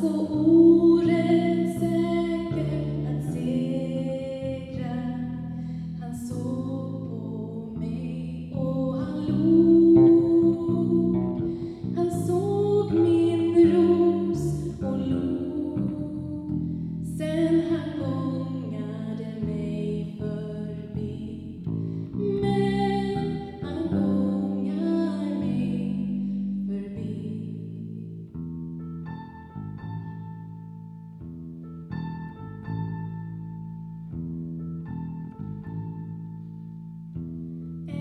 so.